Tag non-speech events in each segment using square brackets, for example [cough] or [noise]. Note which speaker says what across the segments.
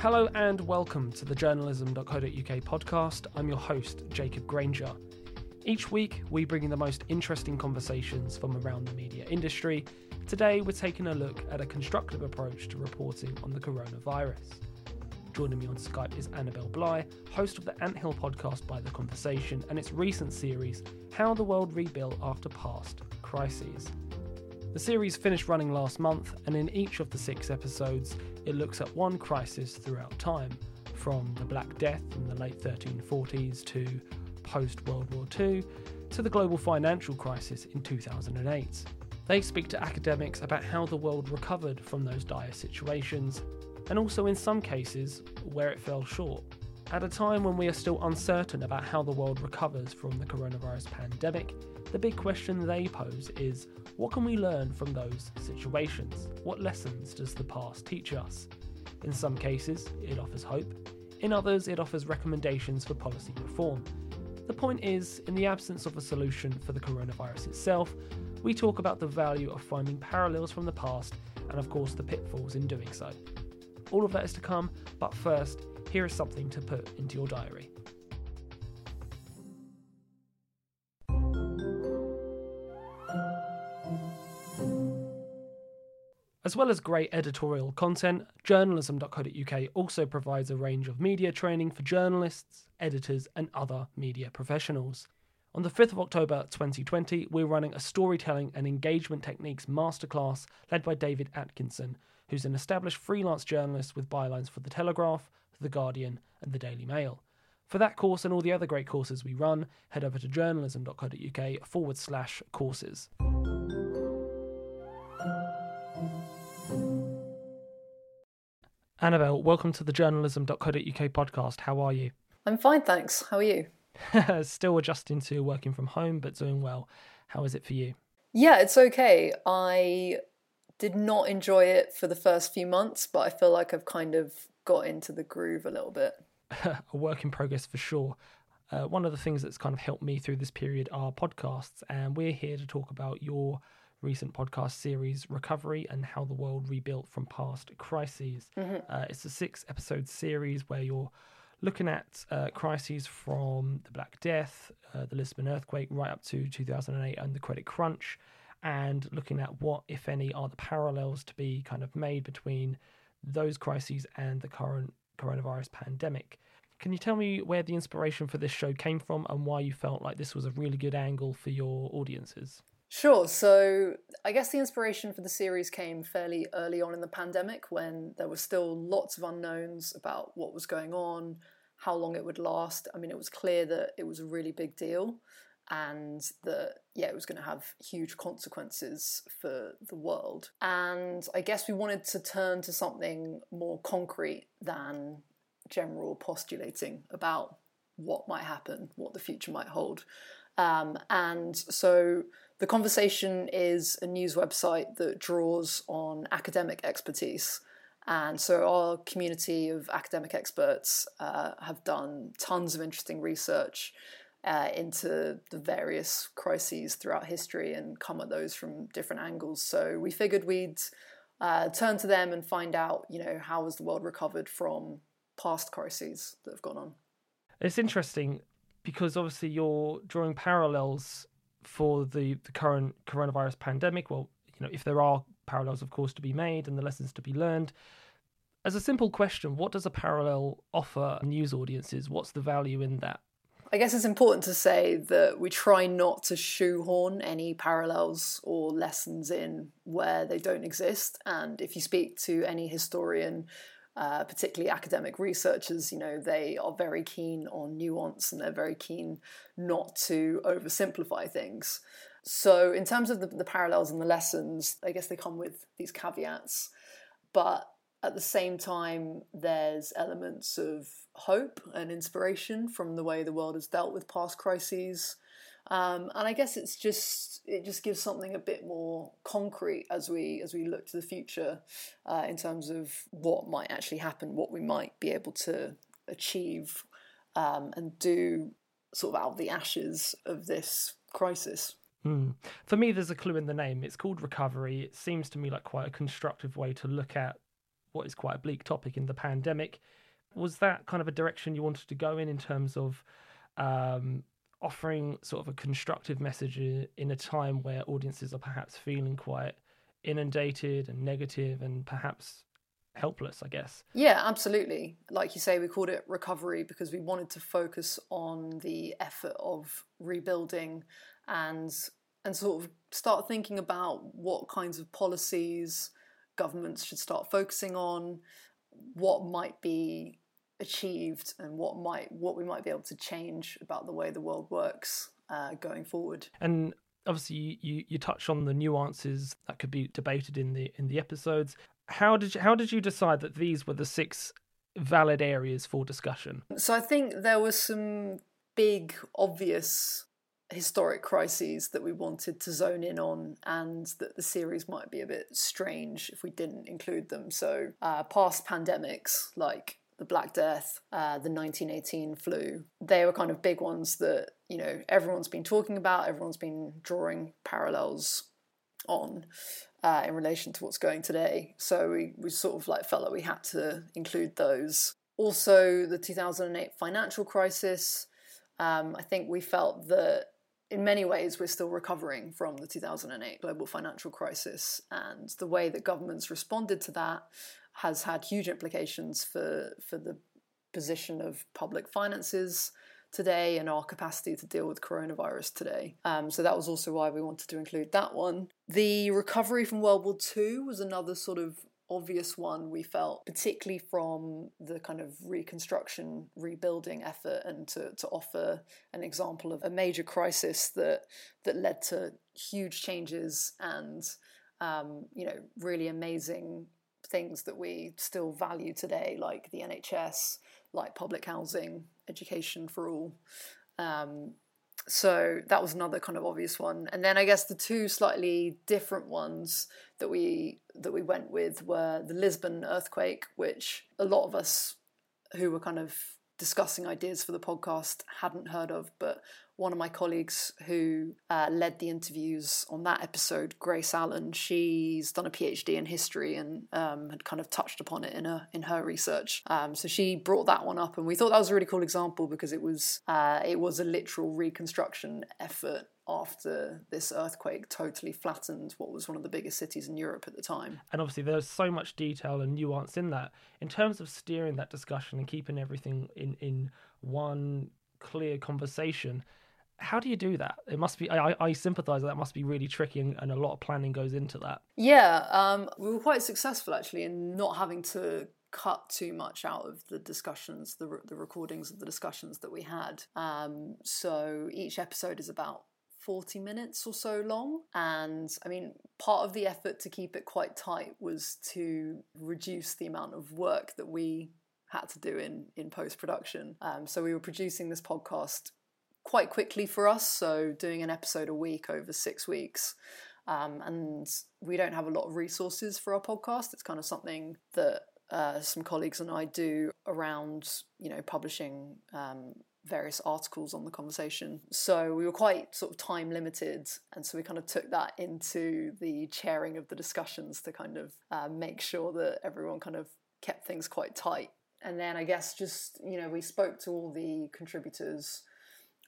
Speaker 1: Hello and welcome to the journalism.co.uk podcast. I'm your host, Jacob Granger. Each week, we bring you the most interesting conversations from around the media industry. Today, we're taking a look at a constructive approach to reporting on the coronavirus. Joining me on Skype is Annabelle Bligh, host of the Anthill podcast by The Conversation and its recent series, How the World Rebuilt After Past Crises. The series finished running last month, and in each of the six episodes, it looks at one crisis throughout time, from the Black Death in the late 1340s to post World War II to the global financial crisis in 2008. They speak to academics about how the world recovered from those dire situations, and also in some cases where it fell short. At a time when we are still uncertain about how the world recovers from the coronavirus pandemic, the big question they pose is what can we learn from those situations? What lessons does the past teach us? In some cases, it offers hope. In others, it offers recommendations for policy reform. The point is, in the absence of a solution for the coronavirus itself, we talk about the value of finding parallels from the past and, of course, the pitfalls in doing so. All of that is to come, but first, here is something to put into your diary. As well as great editorial content, journalism.co.uk also provides a range of media training for journalists, editors, and other media professionals. On the 5th of October 2020, we're running a storytelling and engagement techniques masterclass led by David Atkinson, who's an established freelance journalist with bylines for The Telegraph, The Guardian, and The Daily Mail. For that course and all the other great courses we run, head over to journalism.co.uk forward slash courses. Annabelle, welcome to the journalism.co.uk podcast. How are you?
Speaker 2: I'm fine, thanks. How are you? [laughs]
Speaker 1: Still adjusting to working from home, but doing well. How is it for you?
Speaker 2: Yeah, it's okay. I did not enjoy it for the first few months, but I feel like I've kind of got into the groove a little bit. [laughs]
Speaker 1: a work in progress for sure. Uh, one of the things that's kind of helped me through this period are podcasts, and we're here to talk about your recent podcast series, Recovery and How the World Rebuilt from Past Crises. Mm-hmm. Uh, it's a six episode series where you're looking at uh, crises from the Black Death, uh, the Lisbon earthquake, right up to 2008 and the credit crunch, and looking at what, if any, are the parallels to be kind of made between those crises and the current coronavirus pandemic. Can you tell me where the inspiration for this show came from and why you felt like this was a really good angle for your audiences?
Speaker 2: Sure. So I guess the inspiration for the series came fairly early on in the pandemic when there were still lots of unknowns about what was going on, how long it would last. I mean, it was clear that it was a really big deal and that, yeah, it was going to have huge consequences for the world. And I guess we wanted to turn to something more concrete than general postulating about what might happen, what the future might hold. Um, and so the Conversation is a news website that draws on academic expertise. And so our community of academic experts uh, have done tons of interesting research uh, into the various crises throughout history and come at those from different angles. So we figured we'd uh, turn to them and find out, you know, how has the world recovered from past crises that have gone on.
Speaker 1: It's interesting because obviously you're drawing parallels for the, the current coronavirus pandemic. Well, you know, if there are parallels, of course, to be made and the lessons to be learned. As a simple question, what does a parallel offer news audiences? What's the value in that?
Speaker 2: I guess it's important to say that we try not to shoehorn any parallels or lessons in where they don't exist. And if you speak to any historian uh, particularly academic researchers, you know, they are very keen on nuance and they're very keen not to oversimplify things. So, in terms of the, the parallels and the lessons, I guess they come with these caveats. But at the same time, there's elements of hope and inspiration from the way the world has dealt with past crises. Um, and I guess it's just it just gives something a bit more concrete as we as we look to the future uh, in terms of what might actually happen, what we might be able to achieve um, and do sort of out of the ashes of this crisis.
Speaker 1: Hmm. For me, there's a clue in the name. It's called recovery. It seems to me like quite a constructive way to look at what is quite a bleak topic in the pandemic. Was that kind of a direction you wanted to go in in terms of um, offering sort of a constructive message in a time where audiences are perhaps feeling quite inundated and negative and perhaps helpless, I guess.
Speaker 2: Yeah, absolutely. Like you say, we called it recovery because we wanted to focus on the effort of rebuilding and and sort of start thinking about what kinds of policies governments should start focusing on, what might be achieved and what might what we might be able to change about the way the world works uh, going forward.
Speaker 1: And obviously, you, you touch on the nuances that could be debated in the in the episodes. How did you, how did you decide that these were the six valid areas for discussion?
Speaker 2: So I think there were some big obvious historic crises that we wanted to zone in on and that the series might be a bit strange if we didn't include them so uh, past pandemics like the Black Death, uh, the 1918 flu. They were kind of big ones that you know everyone's been talking about. Everyone's been drawing parallels on uh, in relation to what's going today. So we, we sort of like felt like we had to include those. Also, the 2008 financial crisis. Um, I think we felt that in many ways we're still recovering from the 2008 global financial crisis and the way that governments responded to that has had huge implications for for the position of public finances today and our capacity to deal with coronavirus today. Um, so that was also why we wanted to include that one. The recovery from World War II was another sort of obvious one we felt, particularly from the kind of reconstruction, rebuilding effort, and to, to offer an example of a major crisis that that led to huge changes and um, you know really amazing things that we still value today, like the NHS, like public housing, education for all. Um, so that was another kind of obvious one. And then i guess the two slightly different ones that we that we went with were the lisbon earthquake which a lot of us who were kind of discussing ideas for the podcast hadn't heard of but one of my colleagues who uh, led the interviews on that episode, Grace Allen, she's done a PhD in history and um, had kind of touched upon it in her in her research. Um, so she brought that one up, and we thought that was a really cool example because it was uh, it was a literal reconstruction effort after this earthquake totally flattened what was one of the biggest cities in Europe at the time.
Speaker 1: And obviously, there's so much detail and nuance in that. In terms of steering that discussion and keeping everything in in one clear conversation how do you do that? It must be. I, I sympathise. That must be really tricky, and, and, a lot of planning goes into that.
Speaker 2: Yeah, um, we were quite successful actually in not having to cut too much out of the discussions, the the recordings of the discussions that we had. Um, so each episode is about 40 minutes or so long. And I mean, part of the effort to keep it quite tight was to reduce the amount of work that we had to do in, in post production. Um, so we were producing this podcast quite quickly for us. So doing an episode a week over six weeks. Um, and we don't have a lot of resources for our podcast. It's kind of something that uh, some colleagues and I do around, you know, publishing um, various articles on the conversation. So we were quite sort of time limited, and so we kind of took that into the chairing of the discussions to kind of uh, make sure that everyone kind of kept things quite tight. And then I guess just you know we spoke to all the contributors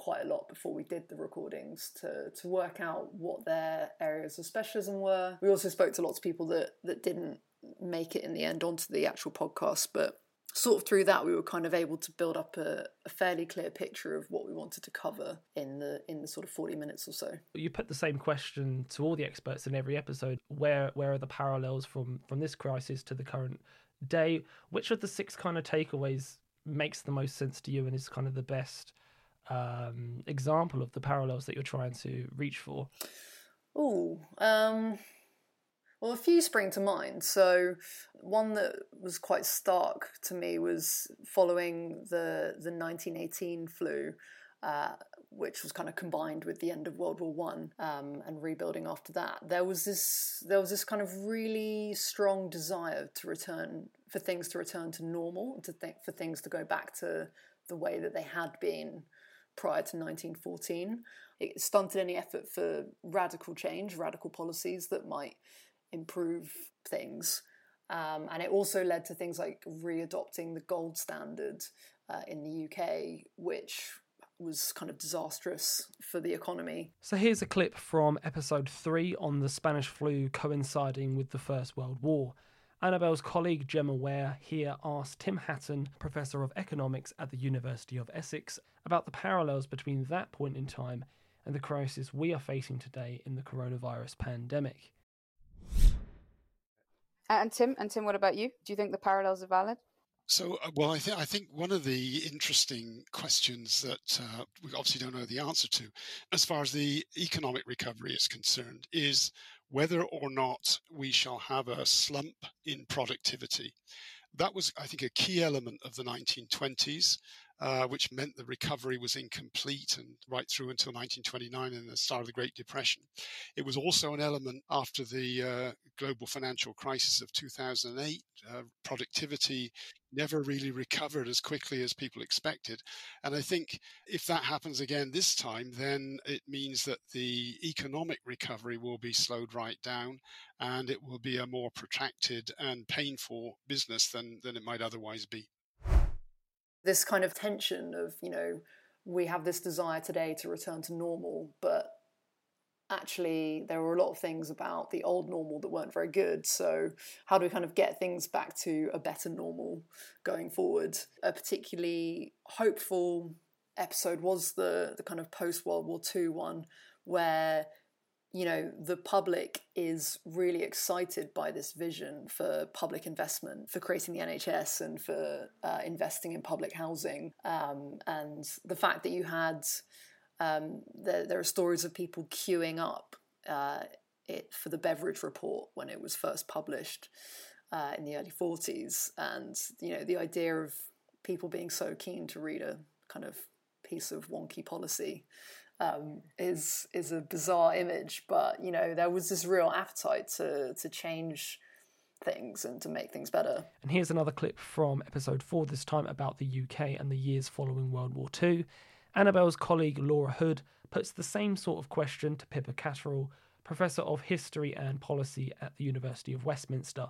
Speaker 2: quite a lot before we did the recordings to to work out what their areas of specialism were. We also spoke to lots of people that that didn't make it in the end onto the actual podcast, but sort of through that we were kind of able to build up a, a, fairly clear picture of what we wanted to cover in the in the sort of 40 minutes or so.
Speaker 1: You put the same question to all the experts in every episode. Where where are the parallels from from this crisis to the current day? Which of the six kind of takeaways makes the most sense to you and is kind of the best um, example of the parallels that you're trying to reach for?
Speaker 2: Oh, um, well, a few spring to mind. So, one that was quite stark to me was following the the 1918 flu. Uh, which was kind of combined with the end of World War One um, and rebuilding after that. There was this there was this kind of really strong desire to return for things to return to normal, to think for things to go back to the way that they had been prior to 1914. It stunted any effort for radical change, radical policies that might improve things. Um, and it also led to things like readopting the gold standard uh, in the UK, which was kind of disastrous for the economy.
Speaker 1: So here's a clip from episode three on the Spanish flu coinciding with the First World War. Annabelle's colleague Gemma Ware here asked Tim Hatton, Professor of Economics at the University of Essex, about the parallels between that point in time and the crisis we are facing today in the coronavirus pandemic.
Speaker 3: And Tim, and Tim, what about you? Do you think the parallels are valid?
Speaker 4: So, uh, well, I think I think one of the interesting questions that uh, we obviously don't know the answer to, as far as the economic recovery is concerned, is whether or not we shall have a slump in productivity. That was, I think, a key element of the 1920s uh, which meant the recovery was incomplete and right through until 1929 and the start of the Great Depression. It was also an element after the uh, global financial crisis of 2008. Uh, productivity never really recovered as quickly as people expected. And I think if that happens again this time, then it means that the economic recovery will be slowed right down and it will be a more protracted and painful business than, than it might otherwise be
Speaker 2: this kind of tension of you know we have this desire today to return to normal but actually there were a lot of things about the old normal that weren't very good. So how do we kind of get things back to a better normal going forward? A particularly hopeful episode was the the kind of post world war ii one where you know, the public is really excited by this vision for public investment, for creating the NHS and for uh, investing in public housing. Um, and the fact that you had, um, there, there, are stories of people queuing up uh, it for the Beveridge Report when it was first published uh, in the early 40s. And, you know, the idea of people being so keen to read a kind of piece of wonky policy um, is is a bizarre image, but you know there was this real appetite to to change things and to make things better.
Speaker 1: And here's another clip from episode four, this time about the UK and the years following World War II. Annabelle's colleague Laura Hood puts the same sort of question to Pippa Catterall, Professor of History and Policy at the University of Westminster.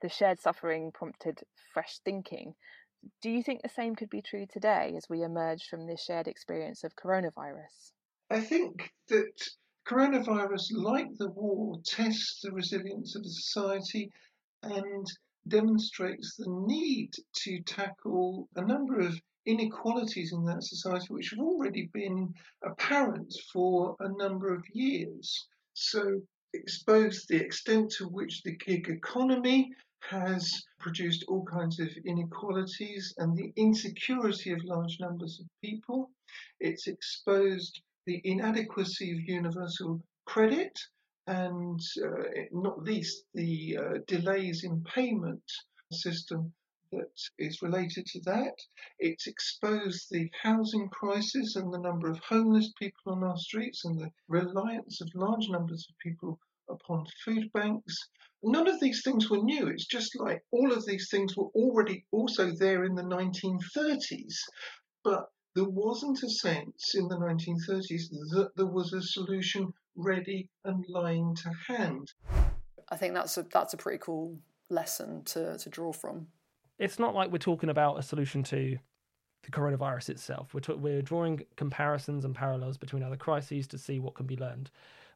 Speaker 3: The shared suffering prompted fresh thinking, do you think the same could be true today as we emerge from this shared experience of coronavirus?
Speaker 5: I think that coronavirus, like the war, tests the resilience of a society and demonstrates the need to tackle a number of inequalities in that society which have already been apparent for a number of years. So, expose the extent to which the gig economy has produced all kinds of inequalities and the insecurity of large numbers of people. It's exposed the inadequacy of universal credit and uh, not least the uh, delays in payment system that is related to that. It's exposed the housing crisis and the number of homeless people on our streets and the reliance of large numbers of people upon food banks. None of these things were new. It's just like all of these things were already also there in the 1930s. But there wasn't a sense in the 1930s that there was a solution ready and lying to hand.
Speaker 2: I think that's a that's a pretty cool lesson to, to draw from.
Speaker 1: It's not like we're talking about a solution to the coronavirus itself. We're, t- we're drawing comparisons and parallels between other crises to see what can be learned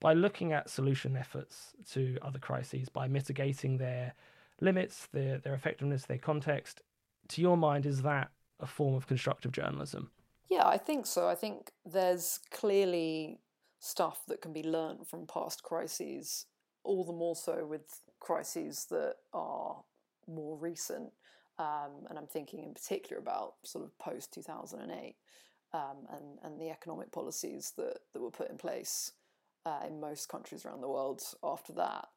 Speaker 1: by looking at solution efforts to other crises, by mitigating their limits, their, their effectiveness, their context, to your mind, is that a form of constructive journalism?
Speaker 2: Yeah, I think so. I think there's clearly stuff that can be learned from past crises, all the more so with crises that are more recent. Um, and I'm thinking in particular about sort of post 2008 um, and, and the economic policies that, that were put in place uh, in most countries around the world after that.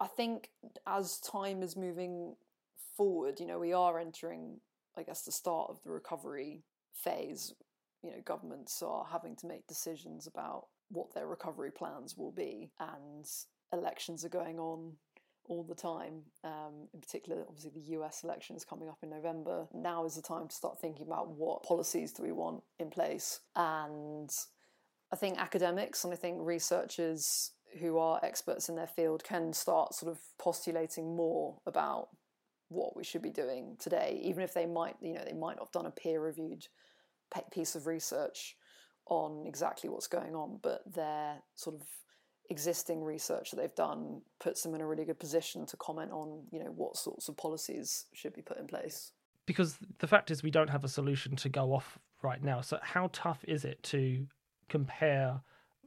Speaker 2: I think as time is moving forward, you know, we are entering, I guess, the start of the recovery phase. You know, governments are having to make decisions about what their recovery plans will be, and elections are going on all the time. Um, in particular, obviously, the US election is coming up in November. Now is the time to start thinking about what policies do we want in place and I think academics and I think researchers who are experts in their field can start sort of postulating more about what we should be doing today, even if they might, you know, they might not have done a peer-reviewed piece of research on exactly what's going on, but their sort of existing research that they've done puts them in a really good position to comment on, you know, what sorts of policies should be put in place.
Speaker 1: Because the fact is, we don't have a solution to go off right now. So, how tough is it to compare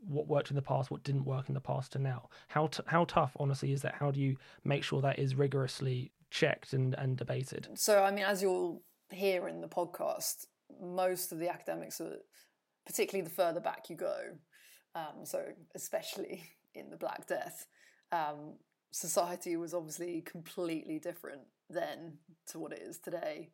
Speaker 1: what worked in the past, what didn't work in the past to now? How t- how tough, honestly, is that? How do you make sure that is rigorously checked and, and debated?
Speaker 2: So, I mean, as you'll hear in the podcast, most of the academics are, particularly the further back you go, um, so especially [laughs] in the Black Death, um, society was obviously completely different then to what it is today.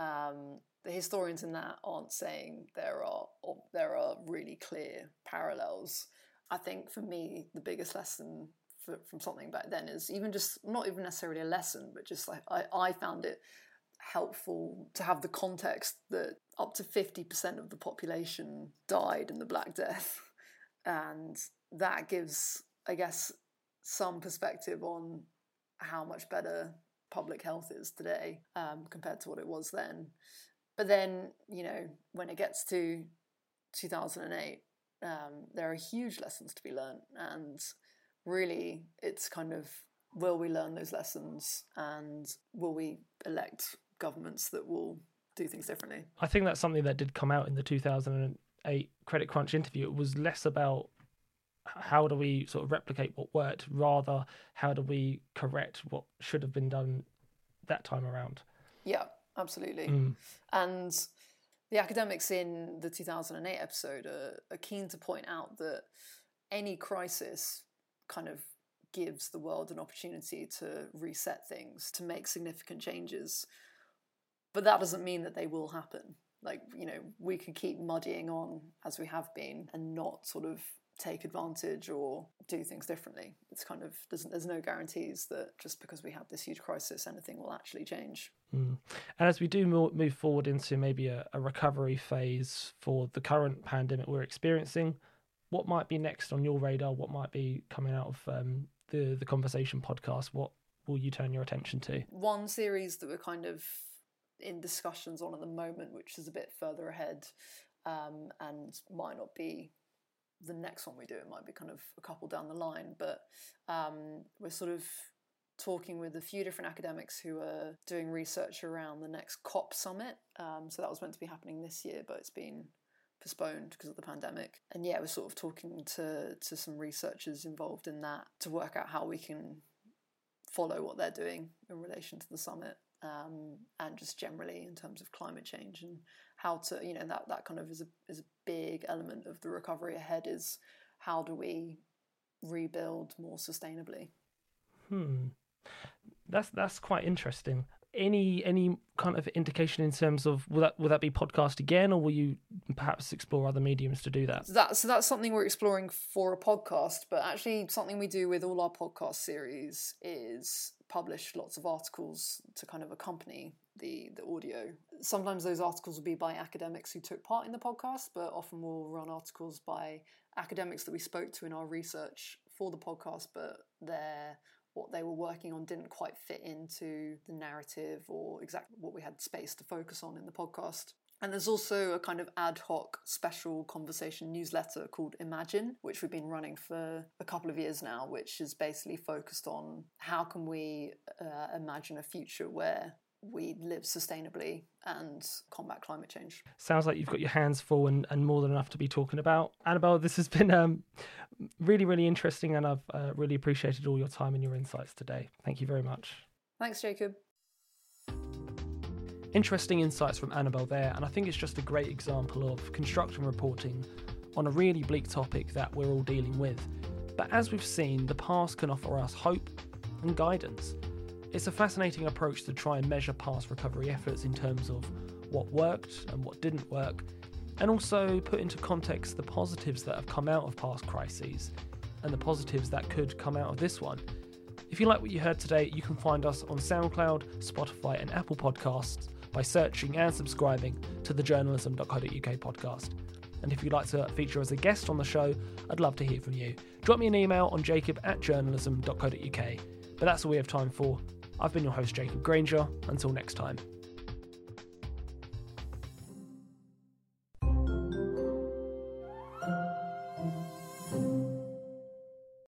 Speaker 2: Um, the historians in that aren't saying there are there are really clear parallels. I think for me, the biggest lesson for, from something back then is even just not even necessarily a lesson, but just like I, I found it helpful to have the context that up to 50% of the population died in the Black Death. [laughs] And that gives, I guess, some perspective on how much better public health is today um, compared to what it was then. But then, you know, when it gets to 2008, um, there are huge lessons to be learned. And really, it's kind of will we learn those lessons and will we elect governments that will do things differently?
Speaker 1: I think that's something that did come out in the 2008 Credit Crunch interview. It was less about how do we sort of replicate what worked, rather, how do we correct what should have been done that time around?
Speaker 2: Yeah, absolutely. Mm. And the academics in the 2008 episode are, are keen to point out that any crisis kind of gives the world an opportunity to reset things, to make significant changes. But that doesn't mean that they will happen. Like, you know, we can keep muddying on as we have been and not sort of take advantage or do things differently. It's kind of there's, there's no guarantees that just because we have this huge crisis, anything will actually change.
Speaker 1: Mm. And as we do move forward into maybe a, a, recovery phase for the current pandemic we're experiencing, what might be next on your radar? What might be coming out of um, the the conversation podcast? What will you turn your attention to?
Speaker 2: One series that we're kind of in discussions on at the moment, which is a bit further ahead um, and might not be the next one we do. It might be kind of a couple down the line, but um, we're sort of talking with a few different academics who are doing research around the next COP summit. Um, so that was meant to be happening this year, but it's been postponed because of the pandemic. And yeah, we're sort of talking to to some researchers involved in that to work out how we can follow what they're doing in relation to the summit um, and just generally in terms of climate change and how to you know that that kind of is a is a big element of the recovery ahead is how do we rebuild more sustainably.
Speaker 1: Hmm, that's that's quite interesting. Any any kind of indication in terms of will that will that be podcast again or will you perhaps explore other mediums to do that?
Speaker 2: So that's so that's something we're exploring for a podcast but actually something we do with all our podcast series is publish lots of articles to kind of accompany the the audio sometimes those articles will be by academics who took part in the podcast but often we'll run articles by academics that we spoke to in our research for the podcast but they're what they were working on didn't quite fit into the narrative or exactly what we had space to focus on in the podcast. And there's also a kind of ad hoc special conversation newsletter called Imagine, which we've been running for a couple of years now, which is basically focused on how can we uh, imagine a future where we live sustainably and combat climate change.
Speaker 1: Sounds like you've got your hands full and, and more than enough to be talking about. Annabelle, this has been um, really, really interesting, and I've uh, really appreciated all your time and your insights today. Thank you very much.
Speaker 2: Thanks, Jacob.
Speaker 1: Interesting insights from Annabelle there, and I think it's just a great example of construction reporting on a really bleak topic that we're all dealing with. But as we've seen, the past can offer us hope and guidance. It's a fascinating approach to try and measure past recovery efforts in terms of what worked and what didn't work, and also put into context the positives that have come out of past crises and the positives that could come out of this one. If you like what you heard today, you can find us on SoundCloud, Spotify, and Apple Podcasts by searching and subscribing to the journalism.co.uk podcast. And if you'd like to feature as a guest on the show, I'd love to hear from you. Drop me an email on jacob at journalism.co.uk. But that's all we have time for. I've been your host, Jacob Granger. Until next time.